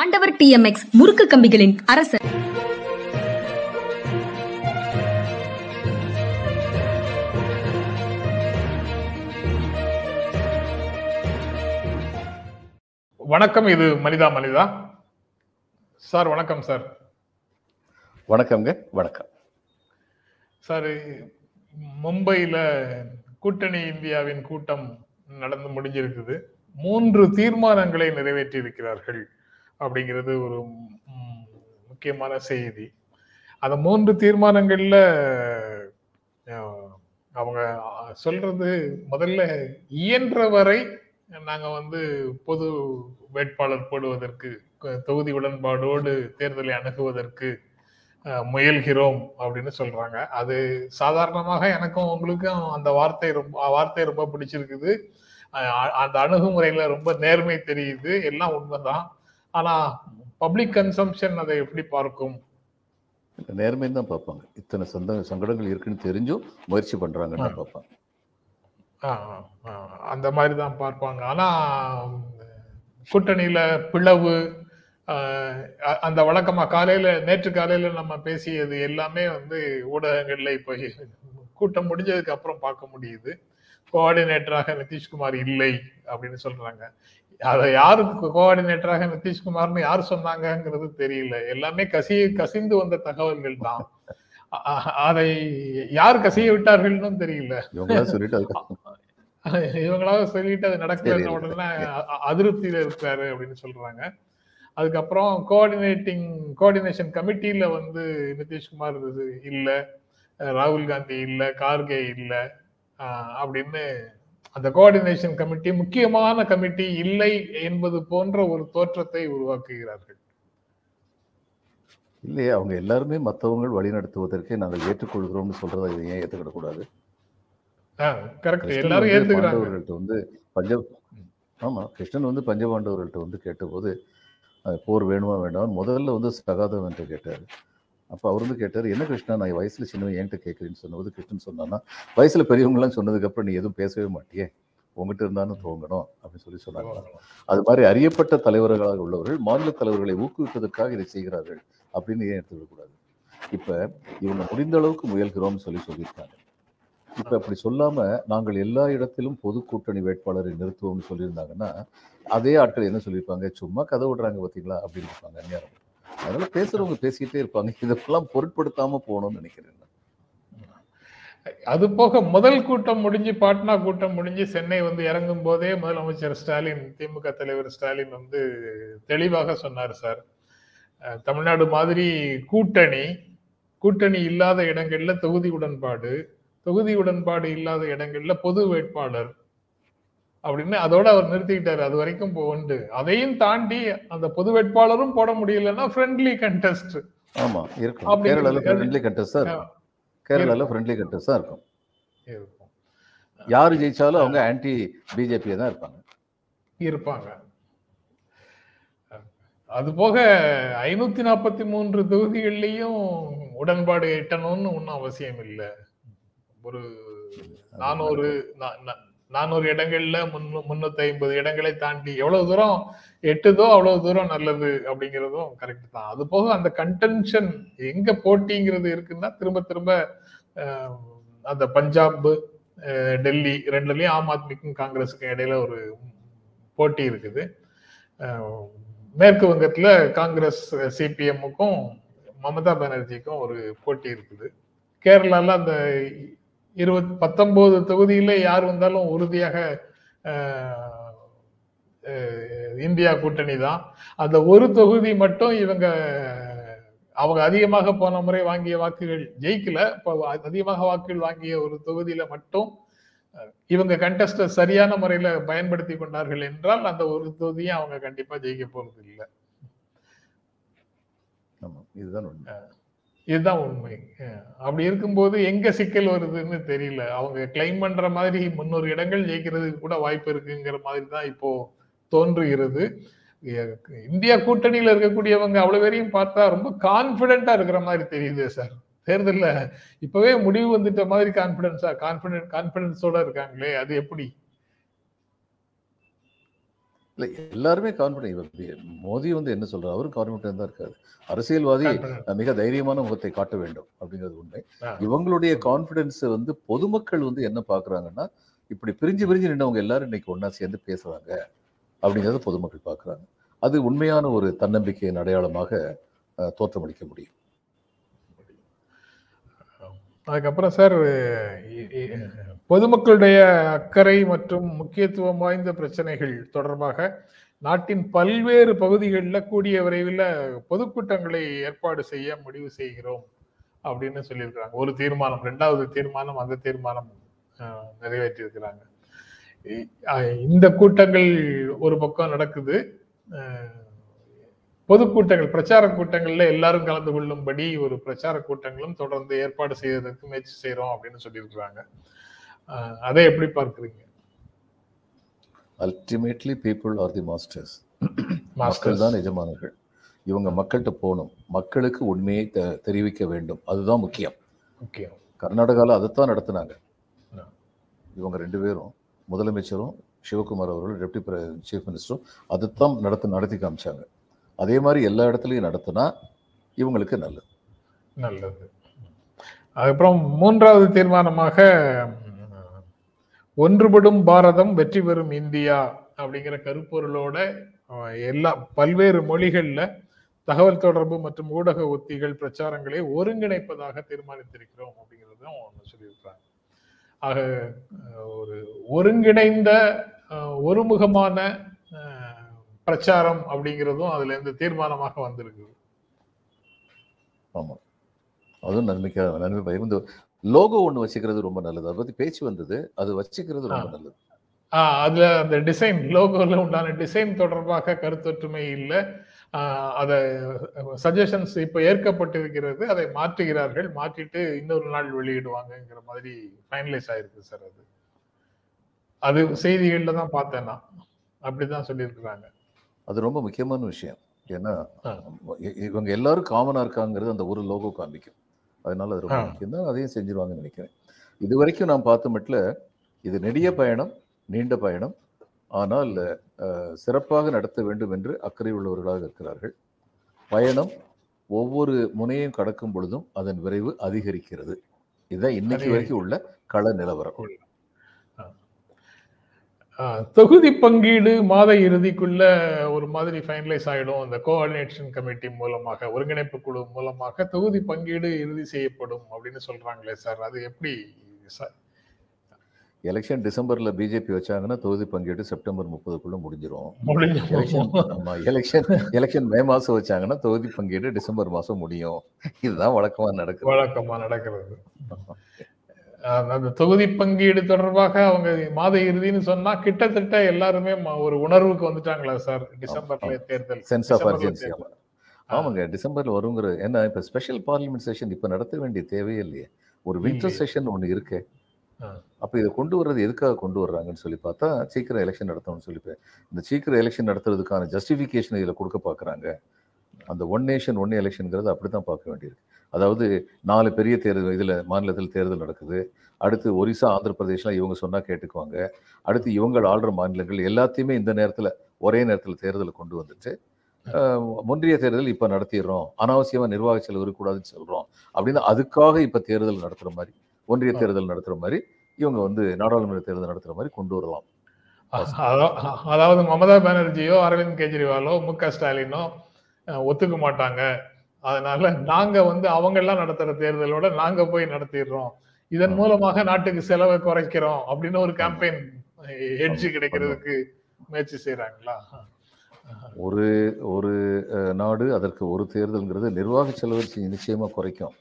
ஆண்டவர் டிஎம்எக்ஸ் முறுக்கு கம்பிகளின் அரசர். வணக்கம் இது மனிதா மனிதா. சார் வணக்கம் சார். வணக்கம்ங்க வணக்கம். சார் மும்பையில கூட்டணி இந்தியாவின் கூட்டம் நடந்து முடிஞ்சிருக்குது. மூன்று தீர்மானங்களை நிறைவேற்றி இருக்கிறார்கள் அப்படிங்கிறது ஒரு முக்கியமான செய்தி. அந்த மூன்று தீர்மானங்கள்ல அவங்க சொல்றது முதல்ல இயன்ற வரை நாங்க வந்து பொது வேட்பாளர் போடுவதற்கு தொகுதி உடன்பாடோடு தேர்தலை அணுகுவதற்கு முயல்கிறோம் அப்படின்னு சொல்றாங்க. அது சாதாரணமாக எனக்கும் உங்களுக்கும் அந்த வார்த்தை ரொம்ப வார்த்தை ரொம்ப பிடிச்சிருக்குது. அந்த அணுகுமுறையில ரொம்ப நேர்மை தெரியுது. எல்லாம் உண்மைதான். ஆனா பப்ளிக் கன்சம்ஷன் அதை எப்படி பார்க்கும்? நேர்மையும் தான் பார்ப்பாங்க. இத்தனை சொந்த சங்கடங்கள் இருக்குன்னு தெரிஞ்சும் முயற்சி பண்றாங்கன்னு. பார்ப்பாங்க. அந்த மாதிரி தான் பார்ப்பாங்க. ஆனா கூட்டணியில பிளவு அந்த வழக்கமா காலையில நேற்று காலையில நம்ம பேசியது எல்லாமே வந்து ஊடகங்கள்ல இப்ப கூட்டம் முடிஞ்சதுக்கு அப்புறம் பார்க்க முடியுது. கோஆர்டினேட்டராக நிதிஷ்குமார் இல்லை அப்படின்னு சொல்றாங்க. அதை யாருக்கு கோஆர்டினேட்டராக நிதிஷ்குமார்னு யார் சொன்னாங்கங்கிறது தெரியல. எல்லாமே கசி கசிந்து வந்த தகவல்கள் தான். அதை யார் கசிய விட்டார்கள்னு தெரியல. இவங்களா சொல்லிட்டு அது தெரியல. உடனே அதிருப்தியில இருக்காரு அப்படின்னு சொல்றாங்க. அதுக்கப்புறம் கோஆர்டினேட்டிங் கோஆர்டினேஷன் கமிட்டியில வந்து நிதிஷ்குமார் இல்ல ராகுல் காந்தி இல்ல கார்கே இல்ல அப்படின்னு அந்த கோஆர்டினேஷன் கமிட்டி முக்கியமான கமிட்டி இல்லை என்பது போன்ற ஒரு தோற்றத்தை உருவாக்குகிறார்கள். இல்லையே அவங்க எல்லாருமே மற்றவங்க வழிநடத்துவதற்கே நாங்கள் ஏற்றுக்கொள்கிறோம்னு சொல்றதை இதை ஏன் ஏற்றுக்கிடக்கூடாது கரெக்ட் எல்லாரும் வந்து பஞ்ச ஆமா கிருஷ்ணன் வந்து பஞ்சபாண்டவர்கள்ட்ட வந்து கேட்டபோது போர் வேணுமா வேண்டாம் முதல்ல வந்து சகாதவன் என்று கேட்டார். அப்போ அவர் வந்து கேட்டார் என்ன கிருஷ்ணா நான் வயசில் சின்னவன் என்கிட்ட கேட்குறேன்னு சொன்னபோது கிருஷ்ணன் சொன்னான்னா வயசில் பெரியவங்களாம் சொன்னதுக்கப்புறம் நீ எதுவும் பேசவே மாட்டியே. உங்ககிட்ட இருந்தாலும் துவங்கணும் அப்படின்னு சொல்லி சொன்னாங்க. அது மாதிரி அறியப்பட்ட தலைவர்களாக உள்ளவர்கள் மாநில தலைவர்களை ஊக்குவிப்பதற்காக இதை செய்கிறார்கள் அப்படின்னு ஏன் எடுத்துவிடக்கூடாது இப்போ இவங்க முடிந்த அளவுக்கு முயல்கிறோம்னு சொல்லி சொல்லியிருக்காங்க. இப்போ அப்படி சொல்லாமல் நாங்கள் எல்லா இடத்திலும் பொது கூட்டணி வேட்பாளரை நிறுத்துவோம்னு சொல்லியிருந்தாங்கன்னா அதே ஆட்கள் என்ன சொல்லியிருப்பாங்க? சும்மா கதை விடுறாங்க பார்த்தீங்களா அப்படின்னு இருப்பாங்க நேரம் அதனால பேசுறவங்க பேசிக்கிட்டே இருப்பாங்க. இதெல்லாம் பொருட்படுத்தாம போகணும்னு நினைக்கிறேன் அது போக முதல் கூட்டம் முடிஞ்சு பாட்னா கூட்டம் முடிஞ்சு சென்னை வந்து இறங்கும் போதே முதலமைச்சர் ஸ்டாலின் திமுக தலைவர் ஸ்டாலின் வந்து தெளிவாக சொன்னார் சார். தமிழ்நாடு மாதிரி கூட்டணி கூட்டணி இல்லாத இடங்கள்ல தொகுதி உடன்பாடு தொகுதி உடன்பாடு இல்லாத இடங்கள்ல பொது வேட்பாளர் அப்படின்னு அதோட அவர் நிறுத்திக்கிட்டாரு. அது வரைக்கும் உண்டு. அதையும் தாண்டி அந்த பொது வேட்பாளரும் போட முடியலன்னா ஃப்ரெண்ட்லி கண்டெஸ்ட் ஆமா இருக்கும். கேரளால. ஃப்ரெண்ட்லி கண்டஸ்ட் இருக்கும். கேரளால. ஃப்ரெண்ட்லி கண்டஸ்ட் தான் இருக்கும். இருக்கும். யாரு ஜெயிச்சாலும் அவங்க ஆன்டி பிஜேபியா தான் இருப்பாங்க. இருப்பாங்க. அது போக ஐநூத்தி நாற்பத்தி மூன்று தொகுதிகள்லயும் உடன்பாடு எட்டணும்னு ஒன்றும் அவசியம் இல்லை. ஒரு நானூறு நானூறு இடங்கள்ல முன்னூ- முன்னூத்தி ஐம்பது இடங்களை தாண்டி எவ்வளவு தூரம் எட்டுதோ அவ்வளவு தூரம் நல்லது அப்படிங்கிறதும் கரெக்ட் தான். அது போக அந்த கன்டென்ஷன் எங்க போட்டிங்கிறது இருக்குன்னா திரும்ப திரும்ப அந்த பஞ்சாப் டெல்லி ரெண்டுலயும் ஆம் ஆத்மிக்கும் காங்கிரஸுக்கும் இடையில ஒரு போட்டி இருக்குது. மேற்கு வங்கத்துல காங்கிரஸ் சிபிஎம்முக்கும் மமதா பானர்ஜிக்கும் ஒரு போட்டி இருக்குது. கேரளால அந்த இருபத் பத்தொன்பது தொகுதியில யார் வந்தாலும் உறுதியாக இந்தியா கூட்டணி தான். அந்த ஒரு தொகுதி மட்டும் இவங்க அவங்க அதிகமாக போன முறை வாங்கிய வாக்குகள் ஜெயிக்கல. இப்போ அதிகமாக வாக்குகள் வாங்கிய ஒரு தொகுதியில மட்டும் இவங்க கண்டஸ்ட சரியான முறையில பயன்படுத்தி கொண்டார்கள் என்றால் அந்த ஒரு தொகுதியும் அவங்க கண்டிப்பா ஜெயிக்க போறது இல்லை இதுதான் உண்மை. இதுதான் உண்மை. அப்படி இருக்கும்போது எங்க சிக்கல் வருதுன்னு தெரியல. அவங்க கிளைம் பண்ற மாதிரி முன்னூறு இடங்கள் ஜெயிக்கிறதுக்கு கூட வாய்ப்பு இருக்குங்கிற மாதிரி தான் இப்போ தோன்றுகிறது. இந்தியா கூட்டணியில இருக்கக்கூடியவங்க அவ்வளவு பேரையும் பார்த்தா ரொம்ப கான்பிடென்டா இருக்கிற மாதிரி தெரியுது சார் தேர்தலில் இப்பவே முடிவு வந்துட்ட மாதிரி கான்பிடன்ஸா கான்பிடன்ட் கான்பிடன்ஸோட இருக்காங்களே அது எப்படி? இல்ல எல்லாருமே கான்பிடன்ட் மோடி வந்து என்ன சொல்றாரு? அவரும் கான்பிடன்ட் தான் இருக்காரு. அரசியல்வாதி மிக தைரியமான முகத்தை காட்ட வேண்டும் அப்படிங்கிறது உண்மை. இவங்களுடைய கான்பிடன்ஸ் வந்து பொதுமக்கள் வந்து என்ன பாக்குறாங்கன்னா இப்படி பிரிஞ்சு பிரிஞ்சு நின்றவங்க எல்லாரும் இன்னைக்கு ஒண்ணா சேர்ந்து பேசுறாங்க அப்படிங்கறத பொதுமக்கள் பார்க்கறாங்க அது உண்மையான ஒரு தன்னம்பிக்கையின் அடையாளமாக தோற்றமளிக்க முடியும். அதுக்கப்புறம் சார் பொதுமக்களுடைய அக்கறை மற்றும் முக்கியத்துவம் வாய்ந்த பிரச்சனைகள் தொடர்பாக நாட்டின் பல்வேறு பகுதிகளில் கூடிய விரைவில் பொதுக்கூட்டங்களை ஏற்பாடு செய்ய முடிவு செய்கிறோம் அப்படின்னு சொல்லியிருக்கிறாங்க. ஒரு தீர்மானம் ரெண்டாவது தீர்மானம் அந்த தீர்மானம் நிறைவேற்றியிருக்கிறாங்க. இந்த கூட்டங்கள் ஒரு பக்கம் நடக்குது. பொதுக்கூட்டங்கள் பிரச்சார கூட்டங்கள்ல எல்லாரும் கலந்து கொள்ளும்படி ஒரு பிரச்சார கூட்டங்களும் தொடர்ந்து ஏற்பாடு செய்வதற்கு முயற்சி செய்யறோம் அப்படின்னு சொல்லியிருக்கிறாங்க. அதை எப்படி பார்க்குறீங்க? Ultimately people are the masters master தான் எஜமானர்கள். இவங்க மக்கள்கிட்ட போகணும். மக்களுக்கு உண்மையை தெ- தெரிவிக்க வேண்டும். அதுதான் முக்கியம். முக்கியம். கர்நாடகாவில் அதைத்தான் நடத்துனாங்க. இவங்க ரெண்டு பேரும் முதலமைச்சரும் சிவகுமார் அவர்களும் டெப்டி சீஃப் மினிஸ்டரும் அதைத்தான் நடத்த நடத்தி காமிச்சாங்க. அதே மாதிரி எல்லா இடத்துலையும் நடத்தினா இவங்களுக்கு நல்லது. நல்லது. அதுக்கப்புறம் மூன்றாவது தீர்மானமாக ஒன்றுபடும் பாரதம் வெற்றி பெறும் இந்தியா அப்படிங்கிற கருப்பொருளோட எல்லா பல்வேறு மொழிகளில் தகவல் தொடர்பு மற்றும் ஊடக உத்திகள் பிரச்சாரங்களை ஒருங்கிணைப்பதாக தீர்மானித்திருக்கிறோம் அப்படிங்கிறதும் ஒன்று சொல்லியிருக்கிறாங்க. ஆக ஒரு ஒருங்கிணைந்த ஒருமுகமான பிரச்சாரம் அப்படிங்கிறதும் அதுல இருந்து தீர்மானமாக வந்திருக்கு ஆமாம் அதுவும் நன்மைக்கா நன்மை பயன் இந்த லோகோ ஒன்று வச்சுக்கிறது ரொம்ப நல்லது. அதை பற்றி பேச்சு வந்தது அது வச்சுக்கிறது ரொம்ப. நல்லது. அதுல அந்த டிசைன் லோகோல உண்டான டிசைன் தொடர்பாக கருத்தொற்றுமை இல்லை. அதை சஜஷன்ஸ் இப்போ ஏற்கப்பட்டிருக்கிறது அதை மாற்றுகிறார்கள். மாற்றிட்டு இன்னொரு நாள் வெளியிடுவாங்கங்கிற மாதிரி ஃபைனலைஸ் ஆயிருக்கு சார் அது. அது செய்திகள்ல தான் பார்த்தேன் நான். அப்படிதான் சொல்லியிருக்கிறாங்க. அது ரொம்ப முக்கியமான விஷயம். ஏன்னா இவங்க எல்லாரும் காமனாக இருக்காங்கிறது அந்த ஒரு லோகோ காமிக்கும். அதனால அது ரொம்ப. முக்கியம். தான் அதையும் செஞ்சிருவாங்கன்னு நினைக்கிறேன். இது வரைக்கும் நான் பார்த்த மட்டும் இது நெடிய பயணம் நீண்ட பயணம். ஆனால் சிறப்பாக நடத்த வேண்டும் என்று அக்கறை உள்ளவர்களாக இருக்கிறார்கள். பயணம் ஒவ்வொரு முனையும் கடக்கும் பொழுதும் அதன் விரைவு அதிகரிக்கிறது. இதுதான் இன்னைக்கு வரைக்கும் உள்ள கள நிலவரம். தொகுதி பங்கீடு மாத இறுதிக்குள்ள ஒரு மாதிரி ஃபைனலைஸ் ஆயிடும். அந்த கோஆர்டினேஷன் கமிட்டி மூலமாக ஒருங்கிணைப்பு குழு மூலமாக தொகுதி பங்கீடு இறுதி செய்யப்படும் அப்படின்னு சொல்றாங்களே சார் அது எப்படி ச- எலெக்ஷன் டிசம்பர்ல பிஜேபி வச்சாங்கன்னா தொகுதி பங்கீடு செப்டம்பர் முப்பதுக்குள்ள முடிஞ்சிரும். முடிஞ்சு எலெக்ஷன் எலெக்ஷன் மே மாசம் வச்சாங்கன்னா தொகுதி பங்கீடு டிசம்பர் மாசம் முடியும். இதுதான் வழக்கமா நடக்குது. வழக்கமா நடக்கிறது. அந்த தொகுதி பங்கீடு தொடர்பாக அவங்க மாத இறுதின்னு சொன்னா கிட்டத்தட்ட எல்லாருமே ஒரு உணர்வுக்கு வந்துட்டாங்களா சார்? டிசம்பர்ல தேர்தல். Sense of urgency. ஆமாங்க டிசம்பர்ல வருங்கிற ஏன்னா இப்ப ஸ்பெஷல் பார்லிமெண்ட் செஷன் இப்ப நடத்த வேண்டிய தேவையே இல்லையே. ஒரு வின்டர். செஷன் ஒண்ணு இருக்கு. அப்ப இதை கொண்டு வர்றது எதுக்காக கொண்டு வர்றாங்கன்னு சொல்லி பார்த்தா சீக்கிரம் எலெக்ஷன் நடத்தணும்னு சொல்லிப்பேன் இந்த சீக்கிரம் எலெக்ஷன் நடத்துறதுக்கான ஜஸ்டிஃபிகேஷன் இதுல கொடுக்க பாக்குறாங்க. அந்த ஒன் நேஷன் ஒன் எலெக்ஷன்ங்கிறது அப்படித்தான் பார்க்க வேண்டியிருக்கு. அதாவது நாலு பெரிய தேர்தல் இதுல மாநிலத்தில் தேர்தல் நடக்குது. அடுத்து ஒரிசா ஆந்திர பிரதேஷ்லாம் இவங்க சொன்னா கேட்டுக்குவாங்க. அடுத்து இவங்க ஆள்ற மாநிலங்கள் எல்லாத்தையுமே இந்த நேரத்துல ஒரே நேரத்துல தேர்தலை கொண்டு வந்துட்டு ஒன்றிய தேர்தல் இப்ப நடத்திடுறோம். அனாவசியமா நிர்வாக செலவு இருக்கக்கூடாதுன்னு சொல்றோம். அப்படின்னு அதுக்காக இப்ப தேர்தல் நடத்துற மாதிரி ஒன்றிய தேர்தல் நடத்துற மாதிரி இவங்க வந்து நாடாளுமன்ற தேர்தல் நடத்துற மாதிரி கொண்டு வரலாம். அதா- அதாவது மமதா பானர்ஜியோ அரவிந்த் கெஜ்ரிவாலோ மு க ஸ்டாலினோ ஒத்துக்க மாட்டாங்க. அதனால நாங்க வந்து அவங்க எல்லாம் நடத்துற தேர்தலோட நாங்க போய் நடத்திடுறோம். இதன். மூலமாக நாட்டுக்கு செலவை குறைக்கிறோம் அப்படின்னு ஒரு கேம்பெயின் எட்ஜ் கிடைக்கிறதுக்கு முயற்சி செய்யறாங்களா ஒரு ஒரு நாடு அதற்கு ஒரு தேர்தல்ங்கிறது நிர்வாக செலவை நிச்சயமா குறைக்கும்.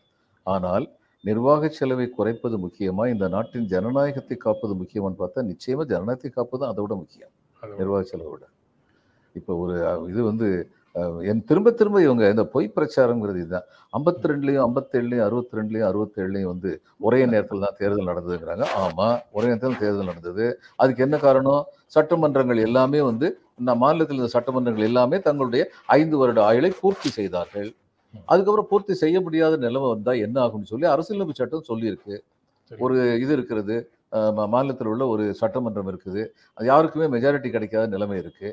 ஆனால் நிர்வாக செலவை குறைப்பது முக்கியமா? இந்த நாட்டின் ஜனநாயகத்தை காப்பது முக்கியமான்னு பார்த்தா நிச்சயமா ஜனநாயகத்தை காப்பது அதை விட முக்கியம். நிர்வாக செலவை விட. இப்போ ஒரு இது வந்து என் திரும்ப திரும்ப இவங்க இந்த பொய் பிரச்சாரம்ங்கிறது இதுதான். ஐம்பத்தி ரெண்டுலையும் ஐம்பத்தேழுலையும் அறுபத்தி ரெண்டுலையும் அறுபத்தேழுலையும் வந்து ஒரே நேரத்தில் தான் தேர்தல் நடந்ததுங்கிறாங்க. ஆமா ஒரே நேரத்தில் தேர்தல் நடந்தது. அதுக்கு என்ன காரணம்? சட்டமன்றங்கள் எல்லாமே வந்து இந்த மாநிலத்தில் இருந்த சட்டமன்றங்கள் எல்லாமே தங்களுடைய ஐந்து வருட ஆயுளை பூர்த்தி செய்தார்கள். அதுக்கப்புறம் பூர்த்தி செய்ய முடியாத நிலைமை வந்தா என்ன ஆகும்னு சொல்லி அரசியலமைப்பு சட்டம் சொல்லியிருக்கு. ஒரு இது இருக்கிறது மாநிலத்தில் உள்ள ஒரு சட்டமன்றம் இருக்குது. அது யாருக்குமே மெஜாரிட்டி கிடைக்காத நிலைமை இருக்கு.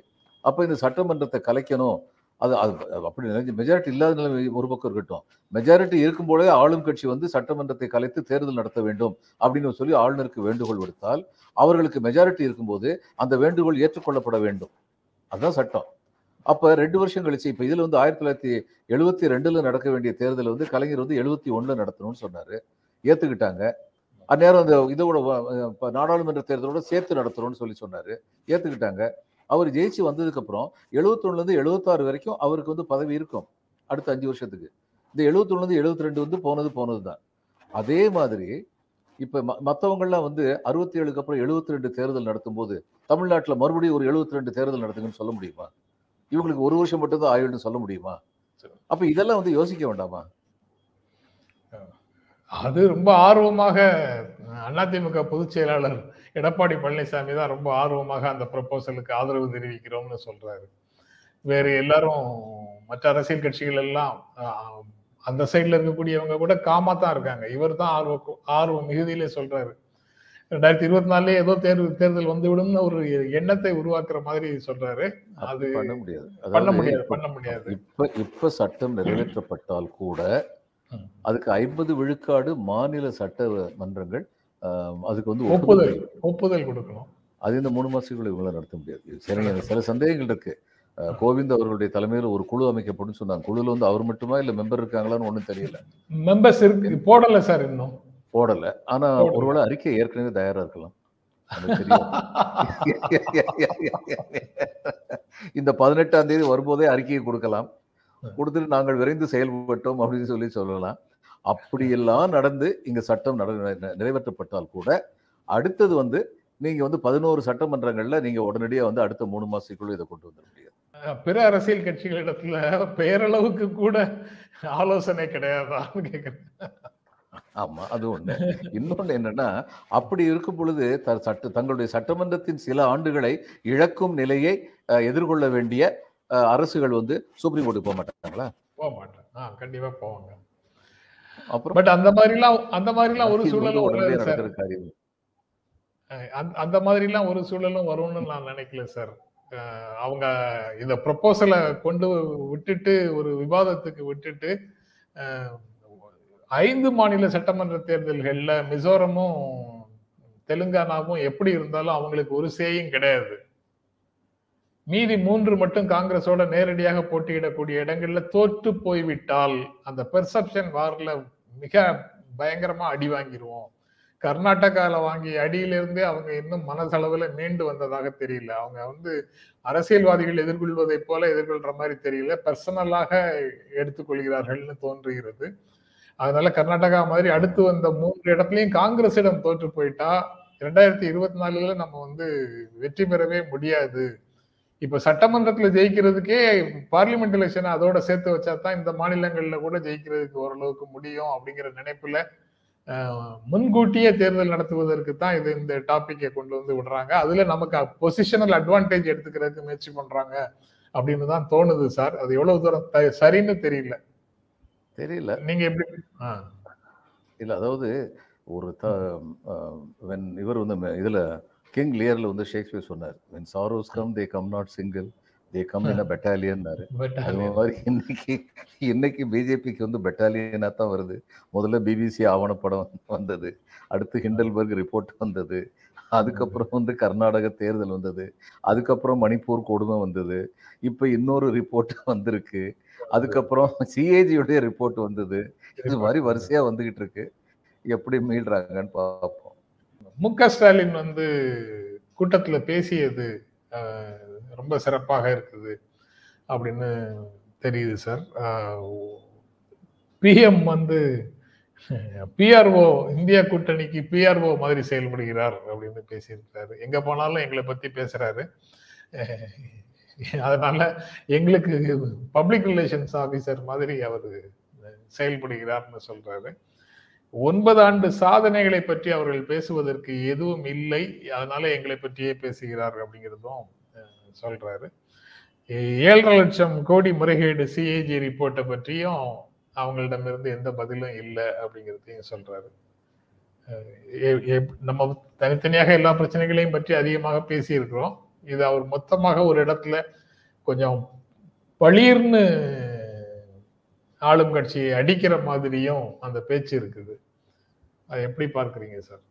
அப்ப இந்த சட்டமன்றத்தை கலைக்கணும். அது அது அப்படி மெஜாரிட்டி இல்லாத நிலைமை ஒரு பக்கம் இருக்கட்டும். மெஜாரிட்டி இருக்கும்போதே ஆளும் கட்சி வந்து சட்டமன்றத்தை கலைத்து தேர்தல் நடத்த வேண்டும் அப்படின்னு சொல்லி ஆளுநருக்கு வேண்டுகோள் விடுத்தால் அவர்களுக்கு மெஜாரிட்டி இருக்கும்போது அந்த வேண்டுகோள் ஏற்றுக்கொள்ளப்பட வேண்டும். அதுதான் சட்டம். அப்போ ரெண்டு வருஷம் கழிச்சு இப்போ இதில் வந்து ஆயிரத்தி தொள்ளாயிரத்தி எழுபத்தி ரெண்டில் நடக்க வேண்டிய தேர்தல் வந்து கலைஞர் வந்து எழுபத்தி ஒன்றில் நடத்தணும்னு சொன்னார். ஏற்றுக்கிட்டாங்க அந்நேரம் அந்த இதோட நாடாளுமன்ற தேர்தலோட சேர்த்து நடத்துகிறோம்னு சொல்லி சொன்னார். ஏற்றுக்கிட்டாங்க அவர் ஜெயிச்சு வந்ததுக்கு அப்புறம் எழுபத்தொன்னுல இருந்து எழுபத்தாறு வரைக்கும் அவருக்கு வந்து பதவி இருக்கும். அடுத்த அஞ்சு வருஷத்துக்கு. இந்த எழுபத்தொன்னுல இருந்து எழுபத்தி ரெண்டு வந்து போனது போனது தான் அதே மாதிரி இப்ப ம- மத்தவங்கெல்லாம் வந்து அறுபத்தி ஏழுக்கு அப்புறம் எழுபத்தி ரெண்டு தேர்தல் நடத்தும் போது தமிழ்நாட்டுல மறுபடியும் ஒரு எழுபத்தி ரெண்டு தேர்தல் நடத்துங்கன்னு சொல்ல முடியுமா? இவங்களுக்கு ஒரு வருஷம் மட்டும் தான் ஆயுள்னு சொல்ல முடியுமா? அப்ப இதெல்லாம் வந்து யோசிக்க வேண்டாமா? அது ரொம்ப ஆர்வமாக அதிமுக பொதுச் செயலாளர் எடப்பாடி பழனிசாமி தான் ரொம்ப ஆர்வமாக அந்த ப்ரப்போசலுக்கு ஆதரவு தெரிவிக்கிறோம்னு சொல்றாரு. வேறு எல்லாரும் மற்ற அரசியல் கட்சிகள் எல்லாம் அந்த சைடுல இருக்கக்கூடியவங்க கூட காமா தான் இருக்காங்க. இவர் தான் ஆர்வ ஆர்வம் மிகுதியிலே சொல்றாரு. ரெண்டாயிரத்தி இருபத்தி நாலுல ஏதோ தேர்வு தேர்தல் வந்துவிடும்னு ஒரு எண்ணத்தை உருவாக்குற மாதிரி சொல்றாரு. அது பண்ண முடியாது. பண்ண முடியாது பண்ண முடியாது. இப்ப இப்ப சட்டம் நிறைவேற்றப்பட்டால் கூட. அதுக்கு ஐம்பது விழுக்காடு மாநில சட்ட மன்றங்கள் அதுக்கு வந்து ஒப்புதல் ஒப்புதல் கொடுக்கணும். அது இந்த மூணு மாசத்துக்குள்ள இவங்களால நடத்த முடியாது. சில சில சந்தேகங்கள் இருக்கு. கோவிந்த் அவர்களுடைய தலைமையில் ஒரு குழு அமைக்கப்படும் சொன்னாங்க. குழுல வந்து அவர் மட்டுமா இல்ல மெம்பர் இருக்காங்களான்னு ஒண்ணும் தெரியல. மெம்பர்ஸ் இருக்கு. போடல சார் இன்னும். போடல. ஆனா. ஒருவேளை அறிக்கை ஏற்கனவே தயாரா இருக்கலாம். இந்த பதினெட்டாம் தேதி வரும்போதே அறிக்கையை கொடுக்கலாம். கொடுத்துட்டு நாங்கள் விரைந்து செயல்பட்டோம் அப்படின்னு சொல்லி சொல்லலாம். அப்படியெல்லாம் நடந்து இங்க சட்டம் நிறைவேற்றப்பட்டால் கூட அடுத்தது வந்து நீங்க வந்து பதினோரு சட்டமன்றங்கள்ல நீங்க உடனடியா வந்து அடுத்த மூணு மாசத்துக்குள்ள இதை கொண்டு வந்துட முடியாது. பிற அரசியல் கட்சிகளிடத்துல பெயரளவுக்கு கூட ஆலோசனை கிடையாதான்னு கேக்குறேன். ஆமா அது ஒண்ணு. இன்னொன்னு என்னன்னா அப்படி இருக்கும் பொழுது த- சட்ட தங்களுடைய சட்டமன்றத்தின் சில ஆண்டுகளை இழக்கும் நிலையை எதிர்கொள்ள வேண்டிய அரசுகள் வந்து சுப்ரீம் கோர்ட்டுக்கு போக மாட்டாங்களா? போக மாட்டேன் ஆ கண்டிப்பா போவாங்க. அப்புறம் பட் அந்த மாதிரிலாம் அந்த மாதிரிலாம் ஒரு சூழலும் அந்த- மாதிரிலாம் ஒரு சூழலும் வரும்னு நான் நினைக்கல சார். அவங்க இந்த ப்ரொபோசலை கொண்டு விட்டுட்டு ஒரு விவாதத்துக்கு விட்டுட்டு ஐந்து மாநில சட்டமன்ற தேர்தல்கள்ல மிசோரமும் தெலுங்கானாவும் எப்படி இருந்தாலும் அவங்களுக்கு ஒரு சேயும் கிடையாது. மீதி மூன்று மட்டும் காங்கிரஸோட நேரடியாக போட்டியிடக்கூடிய இடங்கள்ல தோற்று போய்விட்டால் அந்த பெர்செப்ஷன் வார்ல மிக பயங்கரமா அடி வாங்கிடுவோம் கர்நாடகாவில் வாங்கிய அடியிலிருந்தே அவங்க இன்னும் மனசளவில் மீண்டு வந்ததாக தெரியல. அவங்க வந்து அரசியல்வாதிகள் எதிர்கொள்வதை போல எதிர்கொள்ற மாதிரி தெரியல. பர்சனலாக எடுத்துக்கொள்கிறார்கள்னு தோன்றுகிறது. அதனால கர்நாடகா மாதிரி அடுத்து வந்த மூன்று இடத்துலையும் காங்கிரஸிடம் தோற்று போயிட்டா ரெண்டாயிரத்தி இருபத்தி நாலுல நம்ம வந்து வெற்றி பெறவே முடியாது. இப்ப சட்டமன்றத்துல ஜெயிக்கிறதுக்கே பார்லிமெண்ட் எலெக்ஷன் அதோட சேர்த்து வச்சா தான் இந்த மாநிலங்கள்ல கூட ஜெயிக்கிறதுக்கு ஓரளவுக்கு முடியும் அப்படிங்கிற நினைப்புல முன்கூட்டியே தேர்தல் நடத்துவதற்கு தான் இது இந்த டாபிக்கை கொண்டு வந்து விடுறாங்க. அதுல நமக்கு பொசிஷனல் அட்வான்டேஜ் எடுத்துக்கிறதுக்கு முயற்சி பண்றாங்க அப்படின்னு தான் தோணுது சார். அது எவ்வளவு தூரம் சரின்னு தெரியல. தெரியல. நீங்க எப்படி இல்ல அதாவது ஒரு த இவர் வந்து இதுல கிங் லியர்ல வந்து ஷேக்ஸ்பியர் சொன்னார் come they come not single they come in a battalion but அது மாதிரி இன்னைக்கு இன்னைக்கு பிஜேபிக்கு வந்து பெட்டாலியனா தான் வருது. முதல்ல பிபிசி ஆவணப்படம் வந்தது அடுத்து ஹிண்டல்பர்க் ரிப்போர்ட் வந்தது அதுக்கப்புறம் வந்து கர்நாடக தேர்தல் வந்தது அதுக்கப்புறம் மணிப்பூர் கொடுமை வந்தது இப்ப இன்னொரு ரிப்போர்ட் வந்திருக்கு அதுக்கப்புறம் சிஏஜியுடைய ரிப்போர்ட் வந்தது. இது மாதிரி வரிசையா வந்துகிட்டு இருக்கு. எப்படி மீள்றாங்கன்னு பார்ப்போம் மு க ஸ்டாலின் வந்து கூட்டத்தில் பேசியது ரொம்ப சிறப்பாக இருக்குது அப்படின்னு தெரியுது சார். பிஎம் வந்து பிஆர்ஓ இந்தியா கூட்டணிக்கு பிஆர்ஓ மாதிரி செயல்படுகிறார் அப்படின்னு பேசியிருக்காரு எங்க போனாலும் எங்களை பத்தி பேசுறாரு. அதனால எங்களுக்கு பப்ளிக் ரிலேஷன்ஸ் ஆஃபீஸர் மாதிரி அவர் செயல்படுகிறார்னு சொல்றாரு. ஒன்பது ஆண்டு சாதனைகளை பற்றி அவர்கள் பேசுவதற்கு எதுவும் இல்லை. அதனால எங்களை பற்றியே பேசுகிறார் அப்படிங்கிறதும் சொல்றாரு. ஏழரை லட்சம் கோடி முறைகேடு சிஏஜி ரிப்போர்ட்டை பற்றியும் அவங்களிடமிருந்து எந்த பதிலும் இல்லை அப்படிங்கிறதையும் சொல்றாரு. எப்- நம்ம தனித்தனியாக எல்லா பிரச்சனைகளையும் பற்றி அதிகமாக பேசியிருக்கிறோம். இது அவர் மொத்தமாக ஒரு இடத்துல கொஞ்சம் பளிர்னு ஆளும் கட்சியை அடிக்கிற மாதிரியும் அந்த பேச்சு இருக்குது. அதை எப்படி பார்க்கறீங்க சார்?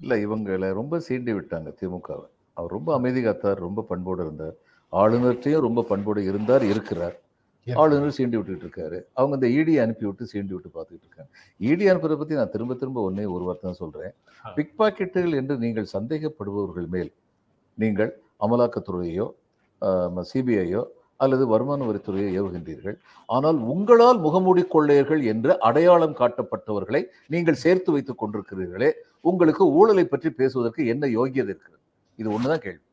இல்ல இவங்களை ரொம்ப சீண்டி விட்டாங்க திமுகவை. அவர் ரொம்ப அமைதி காத்தார் ரொம்ப பண்போடு இருந்தார். ஆளுநர்கிட்டையும் ரொம்ப பண்போடு இருந்தார் இருக்கிறார். ஆளுநர் சீண்டி விட்டுட்டு இருக்காரு அவங்க இந்த இடி அனுப்பி விட்டு சீண்டி விட்டு பார்த்துட்டு இருக்காங்க. இடி அனுப்புறதை பத்தி நான் திரும்ப திரும்ப ஒன்னே ஒரு வார்த்தை தான் சொல்றேன். ஆ. பிக் பாக்கெட்டுகள் என்று நீங்கள் சந்தேகப்படுபவர்கள் மேல் நீங்கள் அமலாக்கத்துறையோ சிபிஐயோ அல்லது வருமான வரித்துறையோ ஏவுகின்றீர்கள். ஆனால் உங்களால் முகமூடி கொள்ளையர்கள் என்று அடையாளம் காட்டப்பட்டவர்களை நீங்கள் சேர்த்து வைத்துக் கொண்டிருக்கிறீர்களே உங்களுக்கு ஊழலை பற்றி பேசுவதற்கு என்ன யோகியதை இருக்கிறது? இது ஒண்ணுதான் கேள்வி.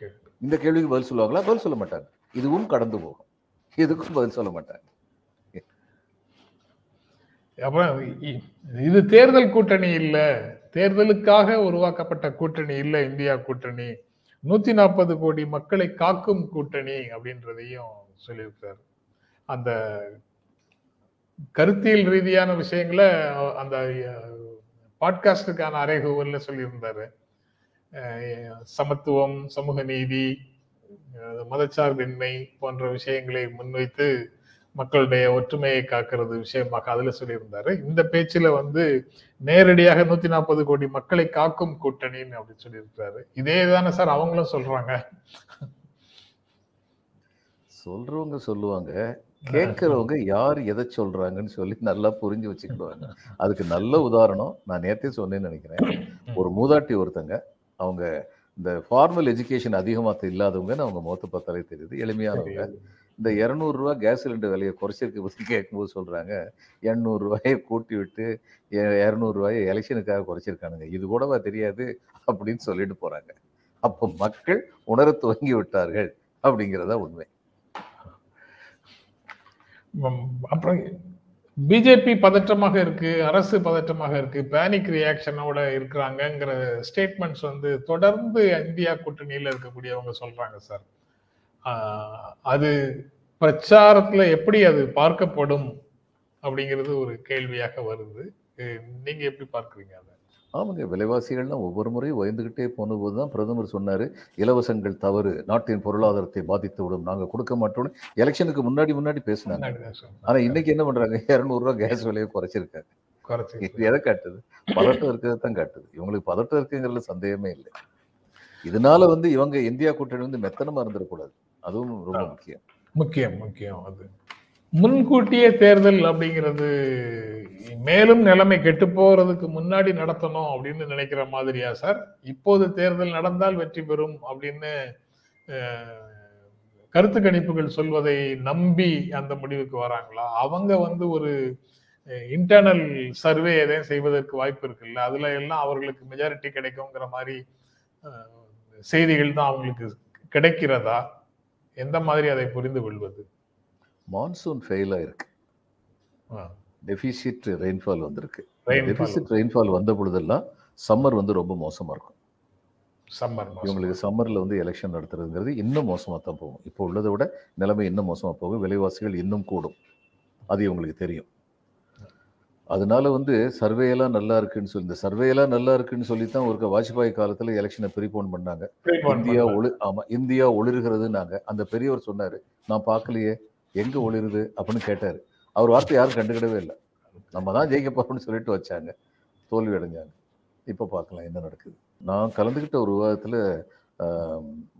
கேள்வி. இந்த கேள்விக்கு பதில் சொல்லுவாங்களா? பதில் சொல்ல மாட்டாங்க. இதுவும் கடந்து போகும். இதுக்கும் பதில் சொல்ல மாட்டாங்க. இது தேர்தல் கூட்டணி இல்ல. தேர்தலுக்காக உருவாக்கப்பட்ட கூட்டணி இல்ல இந்தியா கூட்டணி. நூத்தி நாற்பது கோடி மக்களை காக்கும் கூட்டணி அப்படின்றதையும் சொல்லியிருக்காரு அந்த கருத்தியல் ரீதியான விஷயங்களை அந்த பாட்காஸ்டுக்கான அறைகூவல்ல சொல்லியிருந்தாரு. சமத்துவம் சமூக நீதி மதச்சார்பின்மை போன்ற விஷயங்களை முன்வைத்து மக்களுடைய ஒற்றுமையை காக்கிறது விஷயமாக அதுல சொல்லியிருந்தாரு. இந்த பேச்சுல வந்து நேரடியாக நூத்தி நாற்பது கோடி மக்களை காக்கும் கூட்டணின்னு அப்படின்னு சொல்லியிருக்காரு இதே தானே சார் அவங்களும் சொல்றாங்க. சொல்றவங்க சொல்லுவாங்க கேட்கறவங்க யார் எதை சொல்றாங்கன்னு சொல்லி நல்லா புரிஞ்சு வச்சுக்கிடுவாங்க. அதுக்கு நல்ல உதாரணம் நான் நேத்தே சொன்னேன்னு நினைக்கிறேன். ஒரு மூதாட்டி ஒருத்தங்க அவங்க இந்த ஃபார்மல் எஜுகேஷன் அதிகமாக இல்லாதவங்கன்னு அவங்க முகத்தை பார்த்தாலே தெரியுது எளிமையானவங்க. இந்த இரநூறுவா கேஸ் சிலிண்டர் விலையை குறைச்சிருக்க பற்றி கேட்கும்போது சொல்கிறாங்க எண்ணூறுரூவாயை கூட்டி விட்டு இரநூறுவாயை எலெக்ஷனுக்காக குறைச்சிருக்கானுங்க. இது கூடவா தெரியாது அப்படின்னு சொல்லிட்டு போகிறாங்க அப்போ மக்கள் உணர துவங்கி விட்டார்கள் அப்படிங்கிறதா உண்மை. அப்புறம் பிஜேபி பதற்றமாக இருக்கு அரசு பதற்றமாக இருக்கு பேனிக் ரியாக்ஷனோட இருக்கிறாங்கங்கிற ஸ்டேட்மெண்ட்ஸ் வந்து தொடர்ந்து இந்தியா கூட்டணியில் இருக்கக்கூடியவங்க சொல்றாங்க சார். அது பிரச்சாரத்துல எப்படி அது பார்க்கப்படும் அப்படிங்கிறது ஒரு கேள்வியாக வருது. அஹ் நீங்க எப்படி பார்க்கறீங்க அதை? ஆமாங்க விலைவாசிகள்லாம் ஒவ்வொரு முறையும் உயர்ந்துகிட்டே போனபோது தான் பிரதமர் சொன்னார் இலவசங்கள் தவறு நாட்டின் பொருளாதாரத்தை பாதித்து விடும் நாங்கள் கொடுக்க மாட்டோம்னு எலெக்ஷனுக்கு முன்னாடி முன்னாடி பேசினாங்க. ஆனால் இன்னைக்கு என்ன பண்ணுறாங்க இரநூறுவா கேஸ் விலையை குறைச்சிருக்காங்க. குறைச்சு எதை காட்டுது? பதட்டம் இருக்கிறது தான் காட்டுது. இவங்களுக்கு பதட்டம் இருக்குங்கிறதுல சந்தேகமே இல்லை. இதனால வந்து இவங்க இந்தியா கூட்டணி வந்து மெத்தனமா இருந்துடக்கூடாது. அதுவும் ரொம்ப. முக்கியம். முக்கியம் முக்கியம் அது. முன்கூட்டியே தேர்தல் அப்படிங்கிறது மேலும் நிலைமை கெட்டு போறதுக்கு முன்னாடி நடத்தணும் அப்படின்னு நினைக்கிற மாதிரியா சார்? இப்போது தேர்தல் நடந்தால் வெற்றி பெறும் அப்படின்னு கருத்து கணிப்புகள் சொல்வதை நம்பி அந்த முடிவுக்கு வராங்களா? அவங்க வந்து ஒரு இன்டர்னல் சர்வே எதையும் செய்வதற்கு வாய்ப்பு இருக்குல்ல அதுல எல்லாம் அவர்களுக்கு மெஜாரிட்டி கிடைக்குங்கிற மாதிரி செய்திகள் தான் அவங்களுக்கு கிடைக்கிறதா? எந்த மாதிரி அதை புரிந்து கொள்வது? மான்சூன் ஃபெயில் ஆயிருக்கு டெபிசிட் ரெயின்ஃபால் வந்திருக்கு. டெபிசிட் ரெயின்ஃபால் வந்த பொழுதெல்லாம் சம்மர் வந்து ரொம்ப மோசமா இருக்கும். சம்மர் இவங்களுக்கு சம்மர்ல வந்து எலெக்ஷன் நடத்துறதுங்கிறது இன்னும் மோசமா தான் போகும். இப்போ உள்ளதை விட நிலைமை இன்னும் மோசமா போகும். விலைவாசிகள் இன்னும் கூடும். அது இவங்களுக்கு தெரியும். அதனால வந்து சர்வே எல்லாம் நல்லா இருக்குன்னு சொல்லி இந்த சர்வே எல்லாம் நல்லா இருக்குன்னு சொல்லி தான் ஒரு வாஜ்பாய் காலத்துல எலெக்ஷனை ப்ரீபோன் பண்ணாங்க. இந்தியா ஒளி ஆமா இந்தியா ஒளிர்கிறதுனாங்க அந்த பெரியவர் சொன்னாரு நான் பார்க்கலையே எங்க ஒளிருது? அப்படின்னு கேட்டாரு. அவர் வார்த்தை யாரும் கண்டுக்கிடவே இல்லை. நம்ம தான் ஜெயிக்க போறோம்னு சொல்லிட்டு வச்சாங்க. தோல்வி அடைஞ்சாங்க. இப்போ பார்க்கலாம் என்ன நடக்குது. நான் கலந்துக்கிட்ட ஒரு விவாதத்துல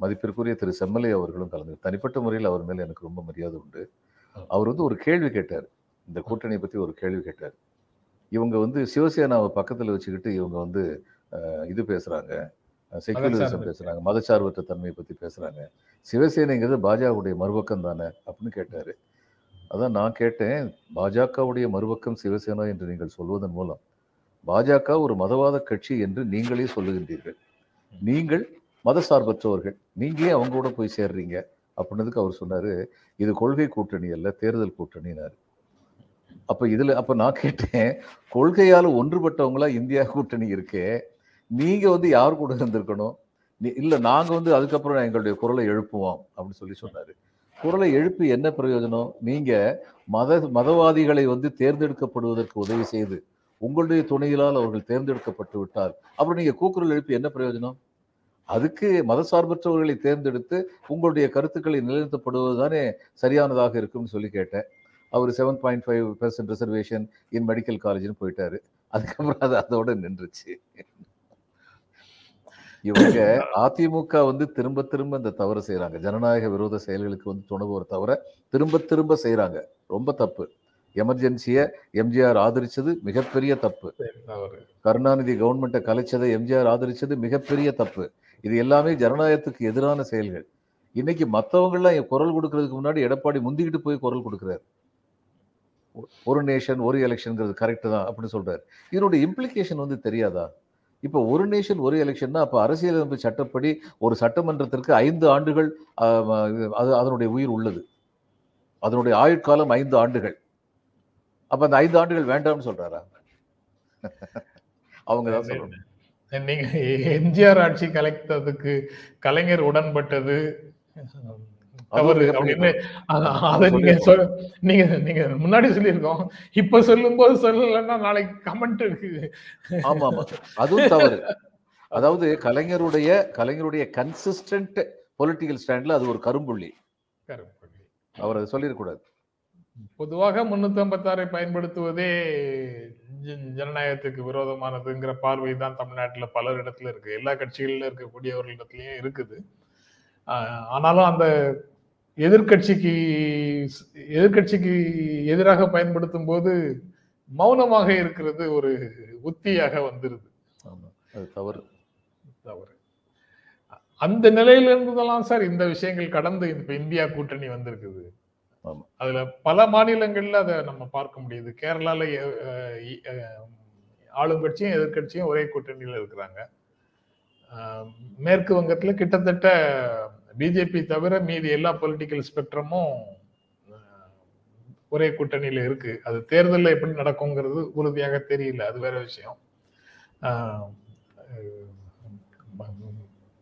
மதிப்பிற்குரிய திரு செம்மலை அவர்களும் கலந்து தனிப்பட்ட முறையில் அவர் மேல எனக்கு ரொம்ப மரியாதை உண்டு. அவர் வந்து ஒரு கேள்வி கேட்டார். இந்த கூட்டணியை பத்தி ஒரு கேள்வி கேட்டார். இவங்க வந்து சிவசேனாவை பக்கத்துல வச்சுக்கிட்டு இவங்க வந்து இது பேசுறாங்க. செக்யூலரிசம். பேசுறாங்க. மதச்சார்பற்ற தன்மையை பத்தி பேசுறாங்க. சிவசேனைங்கிறது பாஜகவுடைய மறுபக்கம் தானே அப்படின்னு கேட்டாரு. அதான் நான் கேட்டேன் பாஜகவுடைய மறுபக்கம் சிவசேனா என்று நீங்கள் சொல்வதன் மூலம். பாஜக ஒரு மதவாத கட்சி என்று நீங்களே சொல்லுகின்றீர்கள். நீங்கள் மதசார்பற்றவர்கள் நீங்க ஏன் அவங்க கூட போய் சேர்றீங்க? அப்படின்னதுக்கு அவர் சொன்னாரு இது கொள்கை கூட்டணி அல்ல தேர்தல் கூட்டணினாரு. அப்ப இதுல அப்போ நான் கேட்டேன் கொள்கையால ஒன்றுபட்டவங்களா இந்தியா கூட்டணி இருக்கே நீங்க வந்து யார் கூட இருந்திருக்கணும்? நீ- இல்ல நாங்க வந்து அதுக்கப்புறம் எங்களுடைய குரலை எழுப்புவோம் அப்படின்னு சொல்லி சொன்னாரு. குரலை எழுப்பி என்ன பிரயோஜனம்? நீங்க மத மதவாதிகளை வந்து தேர்ந்தெடுக்கப்படுவதற்கு உதவி செய்து உங்களுடைய துணையிலால் அவர்கள் தேர்ந்தெடுக்கப்பட்டு விட்டால் அப்புறம் நீங்க கூக்குரல் எழுப்பி என்ன பிரயோஜனம்? அதுக்கு மதசார்பற்றவர்களை தேர்ந்தெடுத்து உங்களுடைய கருத்துக்களை நிலைநிறுத்தப்படுவதுதானே சரியானதாக இருக்கும்னு சொல்லி கேட்டேன். அவர் seven point five percent reservation in medical காலேஜ்னு போயிட்டாரு. அதுக்கப்புறம் அது அதோட நின்றுச்சு. இவங்க அதிமுக வந்து திரும்ப திரும்ப இந்த தவறு செய்றாங்க. ஜனநாயக விரோத செயல்களுக்கு வந்து துணவுவர் தவிர திரும்ப திரும்ப செய்றாங்க. ரொம்ப தப்பு. எமர்ஜென்சியை எம்ஜிஆர் ஆதரிச்சது மிகப்பெரிய தப்பு. கருணாநிதி கவர்மெண்ட்டை கலைச்சதை எம்ஜிஆர் ஆதரிச்சது மிகப்பெரிய தப்பு. இது எல்லாமே ஜனநாயகத்துக்கு எதிரான செயல்கள். இன்னைக்கு மற்றவங்களாம் குரல் கொடுக்கறதுக்கு முன்னாடி எடப்பாடி முந்திக்கிட்டு போய் குரல் கொடுக்குறாரு. ஒரு நேஷன் ஒரு எலெக்ஷன்ங்கிறது கரெக்ட் தான் அப்படின்னு சொல்றாரு. இதனுடைய இம்ப்ளிகேஷன் வந்து தெரியாதா? இப்போ ஒரு நேஷன் ஒரு எலெக்ஷன்னா அப்போ அரசியலமைப்பு சட்டப்படி ஒரு சட்டமன்றத்திற்கு ஐந்து ஆண்டுகள் அது அதனுடைய உயிர் உள்ளது. அதனுடைய ஆயுட்காலம் ஐந்து ஆண்டுகள். அப்ப அந்த ஐந்து ஆண்டுகள் வேண்டாம்னு சொல்றாரா? அவங்க தான் சொல்லணும். நீங்க எம்ஜிஆர் ஆட்சி கலைத்ததுக்கு கலைஞர் உடன்பட்டது. தவறு மிகப்பெரிய அப்படின்னு அத- அத நீங்க சொல் நீங்க நீங்க முன்னாடி சொல்லியிருக்கோம். இப்ப சொல்லும் போது சொல்லலைன்னா நாளைக்கு கமெண்ட் இருக்கு. ஆமா ஆமா அதுவும் தவறு. அதாவது கலைஞருடைய கலைஞருடைய கன்சிஸ்டன்ட் பொலிட்டிக்கல் ஸ்டாண்ட்ல அது ஒரு கரும்புள்ளி. கருப்பள்ளி. அவர் அதை சொல்லிடக்கூடாது பொதுவாக முன்னூத்தி ஐம்பத்தாறை பயன்படுத்துவதே ஜனநாயகத்துக்கு விரோதமானதுங்கிற பார்வை தான் தமிழ்நாட்டுல பலர் இடத்துல இருக்கு. எல்லா கட்சிகள்ல இருக்கக்கூடியவர்களிடத்துலயும் இருக்குது. ஆனாலும் அந்த எதிர்க்கட்சிக்கு எதிர்க்கட்சிக்கு எதிராக பயன்படுத்தும் போது மௌனமாக இருக்கிறது ஒரு உத்தியாக வந்துருது. தவறு. தவறு. அந்த நிலையில இருந்ததெல்லாம் சார் இந்த விஷயங்கள் கடந்து இப்ப இந்தியா கூட்டணி வந்திருக்குது. அதுல பல மாநிலங்கள்ல அதை நம்ம பார்க்க முடியுது. கேரளால ஆளுங்கட்சியும் எதிர்க்கட்சியும் ஒரே கூட்டணியில இருக்கிறாங்க. மேற்கு வங்கத்துல கிட்டத்தட்ட பிஜேபி தவிர மீதி எல்லா பொலிட்டிக்கல் ஸ்பெக்ட்ரமும் ஒரே கூட்டணியில இருக்கு. அது தேர்தலில் எப்படி நடக்குங்கிறது உறுதியாக தெரியல. அது வேற விஷயம்.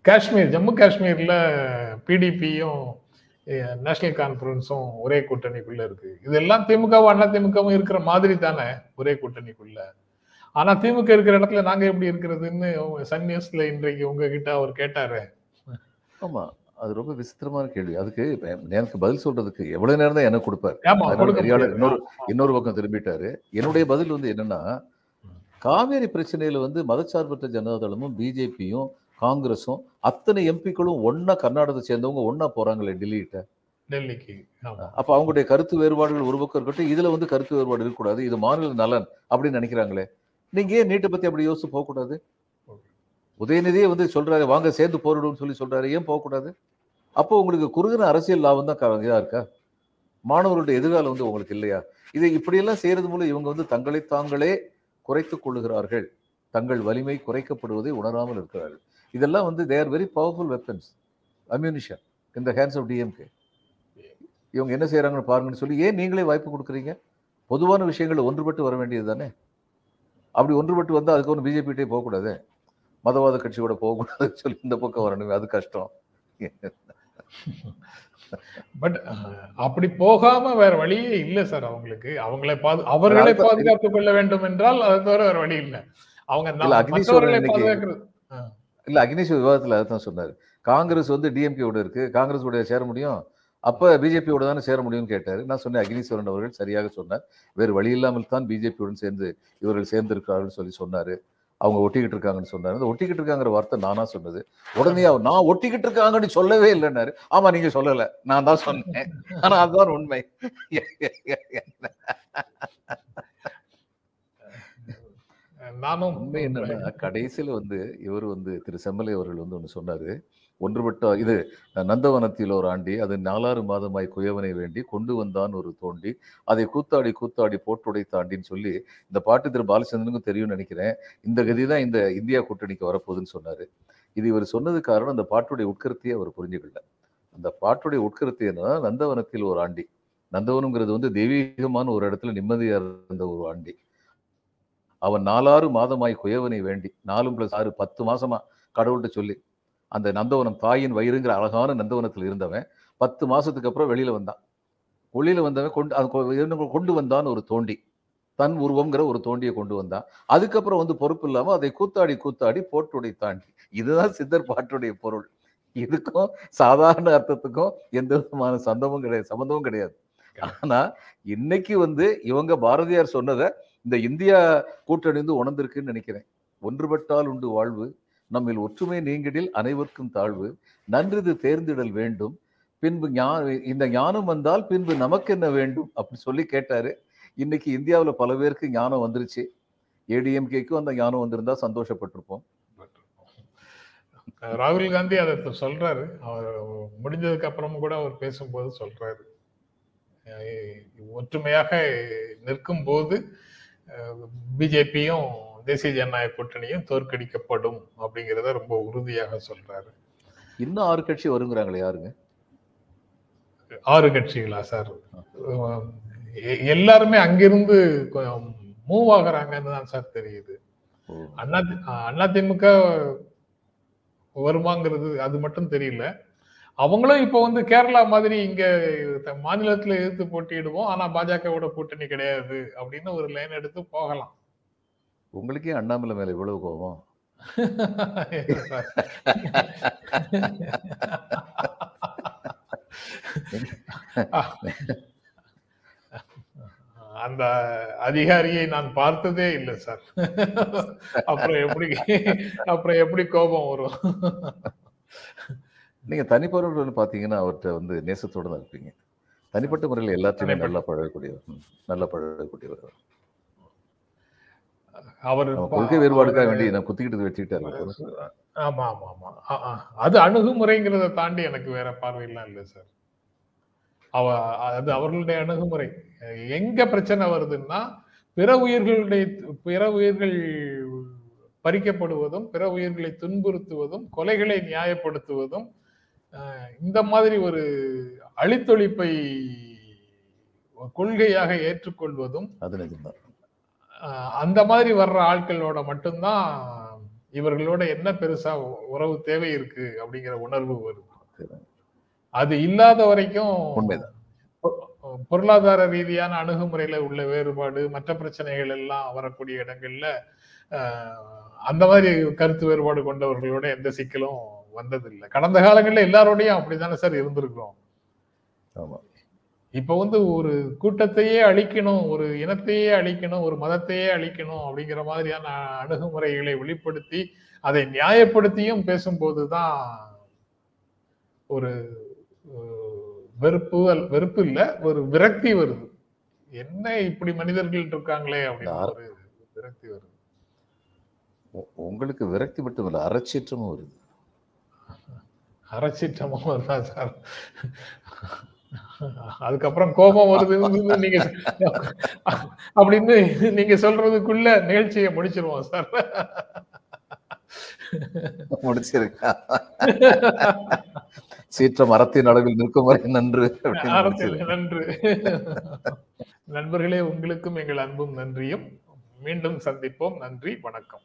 காஷ்மீர் ஜம்மு காஷ்மீர்ல பிடிபியும் நேஷனல் கான்ஃபரன்ஸும் ஒரே கூட்டணிக்குள்ள இருக்கு. இதெல்லாம் திமுகவும் அண்ணா திமுகவும் இருக்கிற மாதிரி தானே ஒரே கூட்டணிக்குள்ள. ஆனா திமுக இருக்கிற இடத்துல நாங்க எப்படி இருக்கிறதுன்னு சன் நியூஸ்ல இன்றைக்கு உங்ககிட்ட அவர் கேட்டாரு. ஆமா. அது ரொம்ப விசித்திரமான கேள்வி. அதுக்கு எனக்கு பதில் சொல்றதுக்கு எவ்வளவு நேரம் தான் எனக்கு கொடுப்பாரு. இன்னொரு இன்னொரு பக்கம் திரும்பிட்டாரு. என்னுடைய பதில் வந்து என்னன்னா காவேரி பிரச்சனையில வந்து மதச்சார்பற்ற ஜனதாதளமும் பிஜேபியும் காங்கிரஸும் அத்தனை எம்பிக்களும் ஒண்ணா கர்நாடகத்தை சேர்ந்தவங்க ஒண்ணா போறாங்களே டெல்லிகிட்ட டெல்லிக்கு அப்ப அவங்களுடைய கருத்து வேறுபாடுகள் ஒரு பக்கம் இருக்கட்டும் இதுல வந்து கருத்து வேறுபாடு இருக்கக்கூடாது. இது மாநில நலன் அப்படின்னு நினைக்கிறாங்களே. நீங்க ஏன் நீட்டை பத்தி அப்படி யோசிச்சு போக கூடாது உதயநிதியே வந்து சொல்றாரு வாங்க சேர்ந்து போரிடும்னு சொல்லி சொல்றாரு. ஏன் போகக்கூடாது? அப்போ உங்களுக்கு குறுகின அரசியல் லாபம் தான் இதாக இருக்கா? மாணவர்களுடைய எதிர்காலம் வந்து உங்களுக்கு இல்லையா? இதை இப்படியெல்லாம் செய்யறது மூலம் இவங்க வந்து தங்களை தாங்களே குறைத்துக் கொள்ளுகிறார்கள். தங்கள் வலிமை குறைக்கப்படுவதை உணராமல் இருக்கிறார்கள். இதெல்லாம் வந்து their very powerful weapons ammunition இந்த ஹேண்ட்ஸ் ஆஃப் டிஎம்கே இவங்க என்ன செய்கிறாங்கன்னு பாருங்கன்னு சொல்லி ஏன் நீங்களே வாய்ப்பு கொடுக்குறீங்க? பொதுவான விஷயங்கள் ஒன்றுபட்டு வர வேண்டியது தானே? அப்படி ஒன்றுபட்டு வந்தால் அதுக்கு ஒன்று பிஜேபிகிட்டே போகக்கூடாது? மதவாத கட்சியோட போகக்கூடாதுன்னு சொல்லி இந்த பக்கம் வரணுமே அது கஷ்டம். பட் அப்படி போகாம வேற வழியே இல்ல சார் அவங்களுக்கு. அவங்களை பாது அவர்களை பாதுகாத்துக் கொள்ள வேண்டும் என்றால் அதை தவிர வேற வழி இல்ல. அவங்க இல்ல, அக்னேஷ் விவாதத்தில் அதான் சொன்னார். காங்கிரஸ் வந்து டிஎம்கேவோட இருக்கு. காங்கிரஸ் கூட சேர முடியும்? அப்ப பிஜேபியோட தானே சேர முடியும்னு கேட்டாரு. நான் சொன்னேன் அக்னீஸ்வரன் அவர்கள் சரியாக சொன்னார். வேறு வழி இல்லாமல் தான் பிஜேபியுடன் சேர்ந்து இவர்கள் சேர்ந்திருக்கிறார்கள் சொல்லி சொன்னாரு. அவங்க ஒட்டிக்கிட்டு இருக்காங்கன்னு சொன்னாரு. அந்த ஒட்டிக்கிட்டு இருக்காங்கிற வார்த்தை நானா சொன்னது. உடனே அவர் நான் ஒட்டிக்கிட்டு இருக்காங்கன்னு சொல்லவே இல்லைன்னாரு. ஆமா நீங்க சொல்லல. நான் தான் சொன்னேன். ஆனா அதுதான் உண்மை. நானும் உண்மை என்னன்னா கடைசியில வந்து இவர் வந்து திரு செம்மலை அவர்கள் வந்து ஒன்று சொன்னாரு. ஒன்றுபட்ட இது நந்தவனத்தில் ஒரு ஆண்டி அது நாலாறு மாதமாய் குயவனை வேண்டி கொண்டு வந்தான் ஒரு தோண்டி. அதை கூத்தாடி கூத்தாடி போட்டுடை தாண்டின்னு சொல்லி இந்த பாட்டு திரு பாலச்சந்திரனுக்கும் தெரியும்னு நினைக்கிறேன். இந்த கதி தான் இந்த இந்தியா கூட்டணிக்கு வரப்போகுதுன்னு சொன்னார். இது இவர் சொன்னது காரணம் அந்த பாட்டுடைய உட்கருத்தையே அவர் புரிஞ்சுக்கல. அந்த பாட்டுடைய உட்கருத்து என்னன்னா நந்தவனத்தில் ஒரு ஆண்டி. நந்தவனம்ங்கிறது வந்து தெய்வீகமான ஒரு இடத்துல நிம்மதியாக இருந்த ஒரு ஆண்டி. அவன் நாலாறு மாதமாய் குயவனை வேண்டி நாலும் பிளஸ் ஆறு பத்து மாசமா கடவுள்கிட்ட சொல்லி அந்த நந்தவனம் தாயின் வயிறுங்கிற அழகான நந்தவனத்தில் இருந்தவன் பத்து மாதத்துக்கு அப்புறம் வெளியில் வந்தான். வெளியில் வந்தவன் கொண்டு அது கொண்டு வந்தான் ஒரு தோண்டி. தன் உருவங்கிற ஒரு தோண்டியை கொண்டு வந்தான். அதுக்கப்புறம் வந்து பொறுப்பு இல்லாமல் அதை கூத்தாடி கூத்தாடி போட்டுடை தாண்டி. இதுதான் சித்தர் பாட்டுடைய பொருள். இதுக்கும் சாதாரண அர்த்தத்துக்கும் எந்த விதமான சந்தமும் கிடையாது சம்பந்தமும் கிடையாது. ஆனா இன்னைக்கு வந்து இவங்க பாரதியார் சொன்னதை இந்த இந்தியா கூட்டணி வந்து உணர்ந்திருக்குன்னு நினைக்கிறேன். ஒன்றுபட்டால் உண்டு வாழ்வு நம்மில் ஒற்றுமை நீங்கிடில் அனைவருக்கும் தாழ்வு. நன்றிது தேர்ந்திடல் வேண்டும். பின்பு ஞா- இந்த ஞானம் வந்தால் பின்பு நமக்கு என்ன வேண்டும்? அப்படின்னு சொல்லி கேட்டாரு. இன்னைக்கு இந்தியாவில் பல பேருக்கு ஞானம் வந்துருச்சு. ஏடிஎம்கேக்கும் அந்த ஞானம் வந்திருந்தா சந்தோஷப்பட்டிருப்போம். ராகுல் காந்தி அதை சொல்றாரு. அவர் முடிஞ்சதுக்கு அப்புறமும் கூட அவர் பேசும்போது சொல்றாரு. ஒற்றுமையாக நிற்கும் போது பிஜேபியும் தேசிய ஜனநாயக கூட்டணியும் தோற்கடிக்கப்படும் அப்படிங்கிறத ரொம்ப உறுதியாக சொல்றாரு. இன்னும் ஆறு கட்சி வருங்கிறாங்களே யாருங்க? ஆறு கட்சிகளா சார்? எல்லாருமே அங்கிருந்து மூவ் ஆகுறாங்கன்னு தான் சார் தெரியுது. ஓ, அண்ணா அதிமுக வருமாங்கிறது அது மட்டும் தெரியல. அவங்களும் இப்ப வந்து கேரளா மாதிரி இங்க மாநிலத்துல எதிர்த்து போட்டியிடுவோம். ஆனா பாஜகவோட கூட்டணி கிடையாது அப்படின்னு ஒரு லைன் எடுத்து போகலாம். உங்களுக்கே அண்ணாமலை மேல இவ்வளவு கோபம். அந்த அதிகாரியை நான் பார்த்ததே இல்லை சார். அப்புறம் எப்படி அப்புறம் எப்படி கோபம் வரும்? நீங்க தனிப்பட்ட பாத்தீங்கன்னா அவர்கிட்ட வந்து நேசத்தோட தான் இருப்பீங்க. தனிப்பட்ட முறையில் எல்லாத்தையுமே நல்லா பழகக்கூடியவர். நல்லா பழகக்கூடியவர். அவர் கொள்கை வேறுபாடுக்காக வேண்டி நான் குத்திக்கிட்டு வச்சுக்கிட்டாரு ஆமா ஆமா ஆமா. அது அணுகுமுறைங்கிறத தாண்டி எனக்கு வேற பார்வையெல்லாம் இல்லை சார். அவ அது அவர்களுடைய அணுகுமுறை. எங்க பிரச்சனை வருதுன்னா பிற உயிர்களுடைய பிற உயிர்கள் பறிக்கப்படுவதும் பிற உயிர்களை துன்புறுத்துவதும் கொலைகளை நியாயப்படுத்துவதும் இந்த மாதிரி ஒரு அழித்தொழிப்பை கொள்கையாக ஏற்றுக்கொள்வதும் அது நிஜம்தான். அந்த மாதிரி வர்ற ஆட்களோட மட்டும்தான் இவர்களோட என்ன பெருசா உறவு தேவை இருக்கு அப்படிங்கிற உணர்வு வருது அது இல்லாத வரைக்கும் உண்மைதான். பொருளாதார ரீதியான அணுகுமுறையில உள்ள வேறுபாடு மற்ற பிரச்சனைகள் எல்லாம் வரக்கூடிய இடங்கள்ல அந்த மாதிரி கருத்து வேறுபாடு கொண்டவர்களோட எந்த சிக்கலும் வந்ததில்லை. கடந்த காலங்கள்ல எல்லாரோடையும் அப்படித்தானே சார் இருந்திருக்கிறோம். ஆமா. இப்ப வந்து ஒரு கூட்டத்தையே அழிக்கணும் ஒரு இனத்தையே அழிக்கணும் ஒரு மதத்தையே அழிக்கணும் அப்படிங்கிற மாதிரியான அணுகுமுறைகளை வெளிப்படுத்தி அதை நியாயப்படுத்தியும் பேசும்போதுதான் ஒரு அஹ், வெறுப்பு வெறுப்பு இல்ல ஒரு விரக்தி வருது. என்ன இப்படி மனிதர்கள் இருக்காங்களே அப்படின்னு ஒரு விரக்தி வருது. உங்களுக்கு விரக்தி மட்டும் இல்ல அறச்சீற்றமும் வருது. அரைச்சிட்டமும் வருதா சார்? அதுக்கப்புறம் கோபம் வருது நீங்க அப்படின்னு நீங்க சொல்றதுக்குள்ள நிகழ்ச்சியை முடிச்சிருவோம் சார். முடிச்சிருக்கா? சீற்றம் அறத்தின் அளவில் நிற்கும் வரை நன்று. நன்று. நண்பர்களே உங்களுக்கும் எங்கள் அன்பும் நன்றியும். மீண்டும் சந்திப்போம். நன்றி வணக்கம்.